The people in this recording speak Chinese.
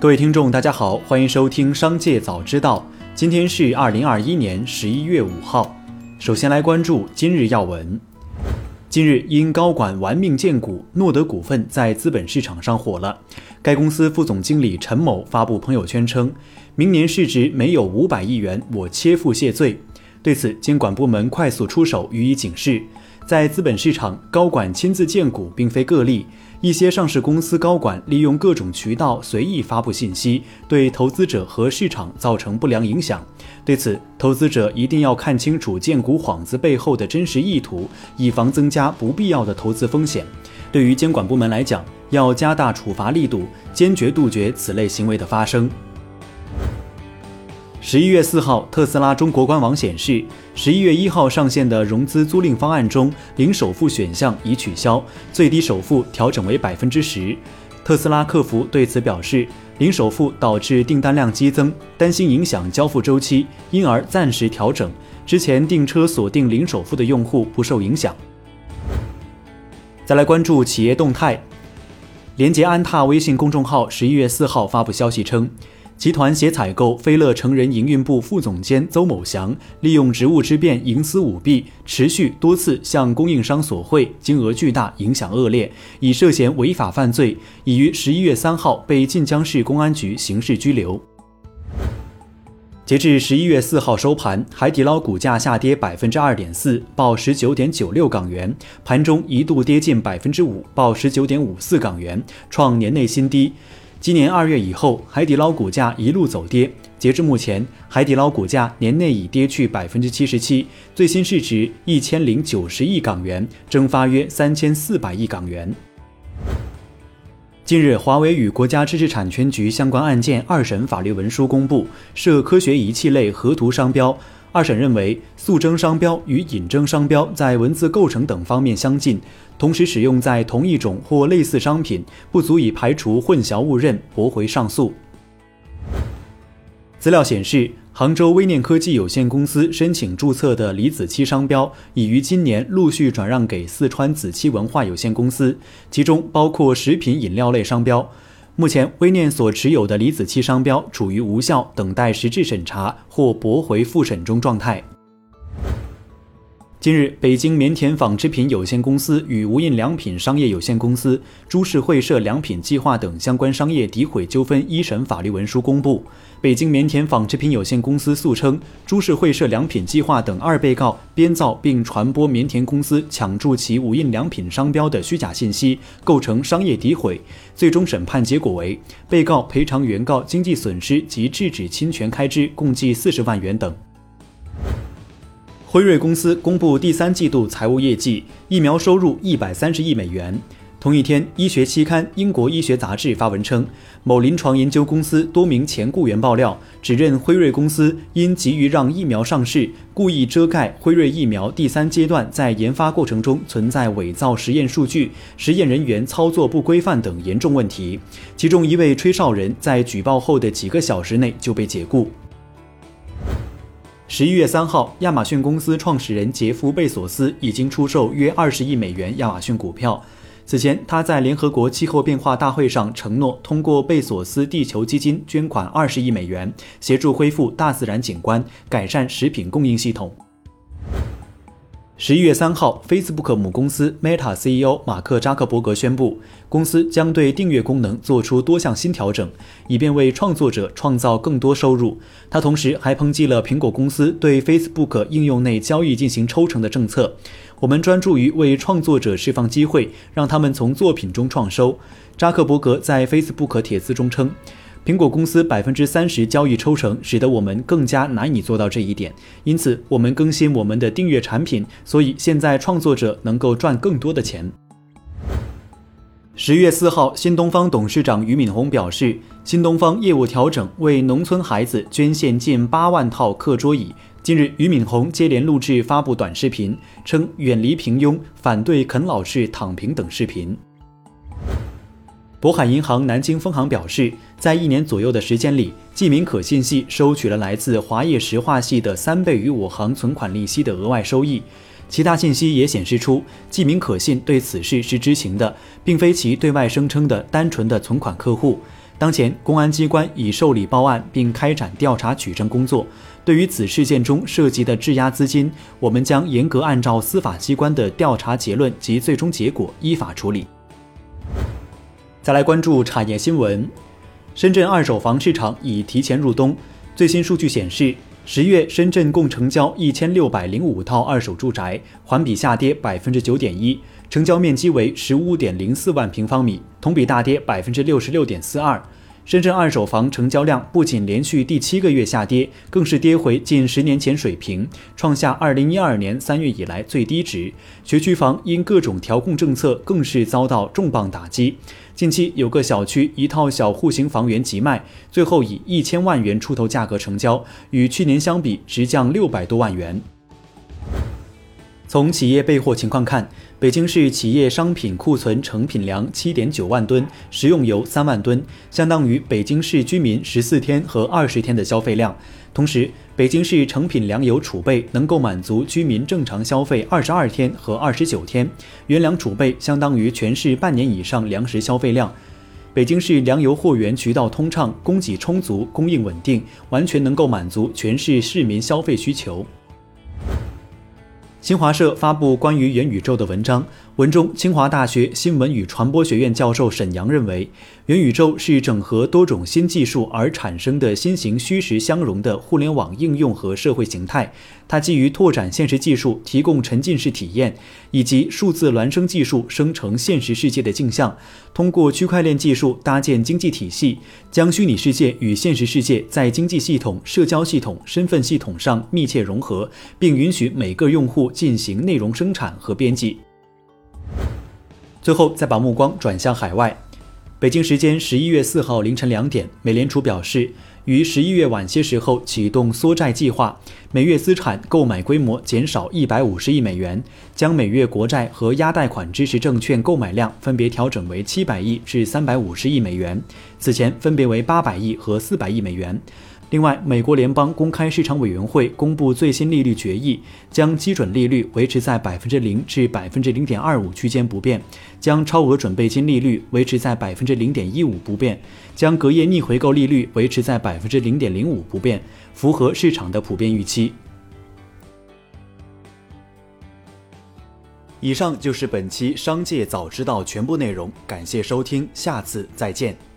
各位听众，大家好，欢迎收听《商界早知道》。今天是二零二一年十一月五号。首先来关注今日要闻。近日，因高管玩命荐股，诺德股份在资本市场上火了。该公司副总经理陈某发布朋友圈称：“明年市值没有五百亿元，我切腹谢罪。”对此，监管部门快速出手予以警示。在资本市场，高管亲自荐股并非个例。一些上市公司高管利用各种渠道随意发布信息，对投资者和市场造成不良影响。对此，投资者一定要看清楚荐股幌子背后的真实意图，以防增加不必要的投资风险。对于监管部门来讲，要加大处罚力度，坚决杜绝此类行为的发生。十一月四号，特斯拉中国官网显示，十一月一号上线的融资租赁方案中，零首付选项已取消，最低首付调整为百分之十。特斯拉客服对此表示，零首付导致订单量激增，担心影响交付周期，因而暂时调整。之前订车锁定零首付的用户不受影响。再来关注企业动态，连接安踏微信公众号十一月四号发布消息称。集团协采购飞乐成人营运部副总监邹某祥，利用职务之便营私舞弊，持续多次向供应商索贿，金额巨大，影响恶劣，已涉嫌违法犯罪，已于十一月三号被晋江市公安局刑事拘留。截至十一月四号收盘，海底捞股价下跌百分之二点四，报十九点九六港元，盘中一度跌近百分之五，报十九点五四港元，创年内新低。今年二月以后，海底捞股价一路走跌。截至目前，海底捞股价年内已跌去百分之七十七，最新市值一千零九十亿港元，蒸发约三千四百亿港元。近日，华为与国家知识产权局相关案件二审法律文书公布，涉科学仪器类合图商标。二审认为，诉争商标与引征商标在文字构成等方面相近，同时使用在同一种或类似商品，不足以排除混淆误认，驳回上诉。资料显示，杭州微念科技有限公司申请注册的李子柒商标，已于今年陆续转让给四川子柒文化有限公司，其中包括食品饮料类商标。目前，微念所持有的李子柒商标处于无效、等待实质审查或驳回复审中状态。近日，北京棉田纺织品有限公司与无印良品商业有限公司、株式会社良品计划等相关商业诋毁纠纷一审法律文书公布。北京棉田纺织品有限公司诉称，株式会社良品计划等二被告编造并传播棉田公司抢注其无印良品商标的虚假信息，构成商业诋毁。最终审判结果为，被告赔偿原告经济损失及制止侵权开支共计四十万元等。辉瑞公司公布第三季度财务业绩，疫苗收入一百三十亿美元。同一天，医学期刊《英国医学杂志》发文称，某临床研究公司多名前雇员爆料，指认辉瑞公司因急于让疫苗上市，故意遮盖辉瑞疫苗第三阶段在研发过程中存在伪造实验数据、实验人员操作不规范等严重问题。其中一位吹哨人在举报后的几个小时内就被解雇。十一月三号，亚马逊公司创始人杰夫·贝索斯已经出售约二十亿美元亚马逊股票。此前，他在联合国气候变化大会上承诺，通过贝索斯地球基金捐款二十亿美元，协助恢复大自然景观，改善食品供应系统。十一月三号，Facebook 母公司 Meta CEO 马克扎克伯格宣布，公司将对订阅功能做出多项新调整，以便为创作者创造更多收入。他同时还抨击了苹果公司对 Facebook 应用内交易进行抽成的政策。我们专注于为创作者释放机会，让他们从作品中创收。扎克伯格在 Facebook 帖子中称。苹果公司百分之三十交易抽成，使得我们更加难以做到这一点。因此，我们更新我们的订阅产品，所以现在创作者能够赚更多的钱。十月四号，新东方董事长俞敏洪表示，新东方业务调整为农村孩子捐献近八万套课桌椅。近日，俞敏洪接连录制发布短视频，称远离平庸，反对啃老式躺平等视频。渤海银行南京分行表示，在一年左右的时间里，记名可信系收取了来自华业石化系的三倍于我行存款利息的额外收益。其他信息也显示出，记名可信对此事是知情的，并非其对外声称的单纯的存款客户。当前，公安机关已受理报案并开展调查取证工作。对于此事件中涉及的质押资金，我们将严格按照司法机关的调查结论及最终结果依法处理。再来关注产业新闻，深圳二手房市场已提前入冬。最新数据显示，十月深圳共成交一千六百零五套二手住宅，环比下跌百分之九点一，成交面积为十五点零四万平方米，同比大跌百分之六十六点四二。深圳二手房成交量不仅连续第七个月下跌，更是跌回近十年前水平，创下二零一二年三月以来最低值。学区房因各种调控政策，更是遭到重磅打击。近期有个小区一套小户型房源急卖，最后以一千万元出头价格成交，与去年相比直降六百多万元。从企业备货情况看，北京市企业商品库存成品粮七点九万吨，食用油三万吨，相当于北京市居民十四天和二十天的消费量。同时，北京市成品粮油储备能够满足居民正常消费二十二天和二十九天，原粮储备相当于全市半年以上粮食消费量。北京市粮油货源渠道通畅，供给充足，供应稳定，完全能够满足全市市民消费需求。新华社发布关于元宇宙的文章，文中清华大学新闻与传播学院教授沈阳认为，元宇宙是整合多种新技术而产生的新型虚实相融的互联网应用和社会形态。它基于拓展现实技术提供沉浸式体验，以及数字孪生技术生成现实世界的镜像，通过区块链技术搭建经济体系，将虚拟世界与现实世界在经济系统、社交系统、身份系统上密切融合，并允许每个用户进行内容生产和编辑。最后，再把目光转向海外。北京时间十一月四号凌晨两点，美联储表示。于十一月晚些时候启动缩债计划，每月资产购买规模减少一百五十亿美元，将每月国债和压贷款支持证券购买量分别调整为七百亿至三百五十亿美元，此前分别为八百亿和四百亿美元。另外，美国联邦公开市场委员会公布最新利率决议，将基准利率维持在百分之零至百分之零点二五区间不变，将超额准备金利率维持在百分之零点一五不变，将隔夜逆回购利率维持在百分之零点零五不变，符合市场的普遍预期。以上就是本期《商界早知道》全部内容，感谢收听，下次再见。